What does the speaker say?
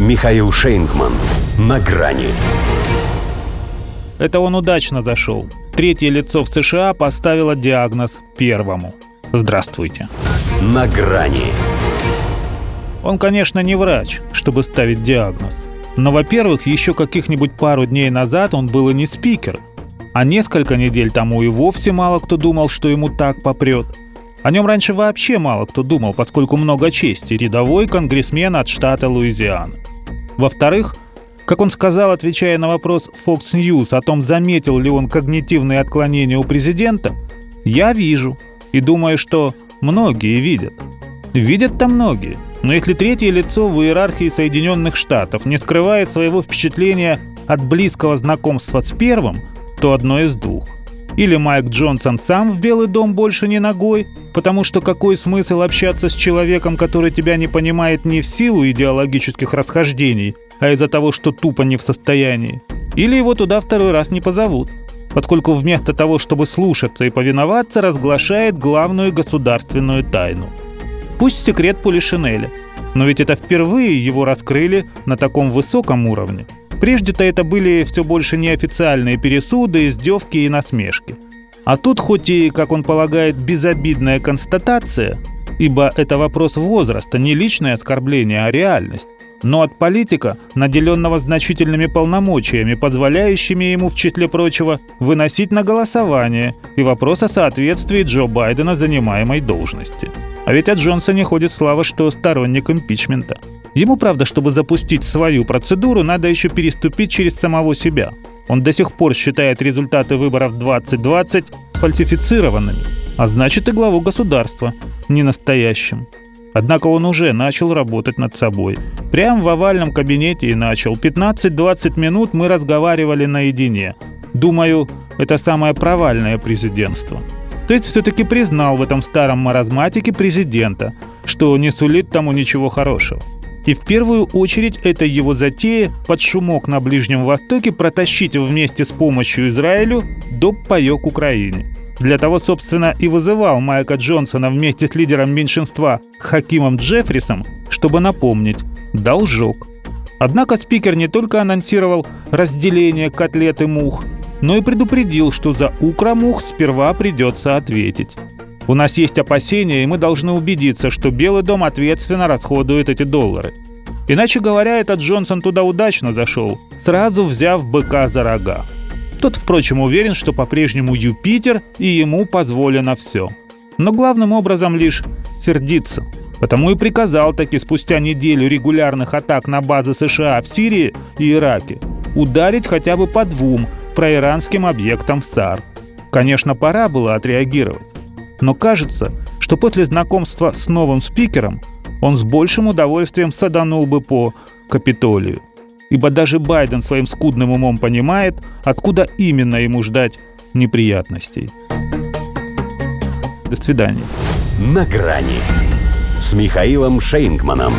Михаил Шейнгман. На грани. Это он удачно зашел. Третье лицо в США поставило диагноз первому. Здравствуйте. На грани. Он, конечно, не врач, чтобы ставить диагноз. Но, во-первых, еще каких-нибудь пару дней назад он был и не спикер. А несколько недель тому и вовсе мало кто думал, что ему так попрет. О нем раньше вообще мало кто думал, поскольку много чести, рядовой конгрессмен от штата Луизиана. Во-вторых, как он сказал, отвечая на вопрос Fox News о том, заметил ли он когнитивные отклонения у президента, я вижу и думаю, что многие видят. Видят-то многие, но если третье лицо в иерархии Соединенных Штатов не скрывает своего впечатления от близкого знакомства с первым, то одно из двух – или Майк Джонсон сам в Белый дом больше не ногой, потому что какой смысл общаться с человеком, который тебя не понимает не в силу идеологических расхождений, а из-за того, что тупо не в состоянии. Или его туда второй раз не позовут, поскольку вместо того, чтобы слушаться и повиноваться, разглашает главную государственную тайну. Пусть секрет Полишинеля, но ведь это впервые его раскрыли на таком высоком уровне – Прежде-то это были все больше неофициальные пересуды, издевки и насмешки. А тут хоть и, как он полагает, безобидная констатация, ибо это вопрос возраста, не личное оскорбление, а реальность, но от политика, наделенного значительными полномочиями, позволяющими ему, в числе прочего, выносить на голосование и вопрос о соответствии Джо Байдена занимаемой должности. А ведь о Джонсоне ходит слава, что сторонник импичмента – Ему, правда, чтобы запустить свою процедуру, надо еще переступить через самого себя. Он до сих пор считает результаты выборов 2020 фальсифицированными, а значит и главу государства не настоящим. Однако он уже начал работать над собой. Прям в овальном кабинете и начал. 15-20 минут мы разговаривали наедине. Думаю, это самое провальное президентство. То есть все-таки признал в этом старом маразматике президента, что не сулит тому ничего хорошего. И в первую очередь это его затея под шумок на Ближнем Востоке протащить вместе с помощью Израилю доп. паёк Украине. Для того, собственно, и вызывал Майка Джонсона вместе с лидером меньшинства Хакимом Джеффрисом, чтобы напомнить – должок. Однако спикер не только анонсировал разделение котлеты мух, но и предупредил, что за укромух сперва придется ответить. У нас есть опасения, и мы должны убедиться, что Белый дом ответственно расходует эти доллары. Иначе говоря, этот Джонсон туда удачно зашел, сразу взяв быка за рога. Тот, впрочем, уверен, что по-прежнему Юпитер, и ему позволено все. Но главным образом лишь сердиться. Потому и приказал таки спустя неделю регулярных атак на базы США в Сирии и Ираке ударить хотя бы по двум проиранским объектам в САР. Конечно, пора было отреагировать. Но кажется, что после знакомства с новым спикером он с большим удовольствием саданул бы по Капитолию. Ибо даже Байден своим скудным умом понимает, откуда именно ему ждать неприятностей. До свидания. На грани с Михаилом Шейнгманом.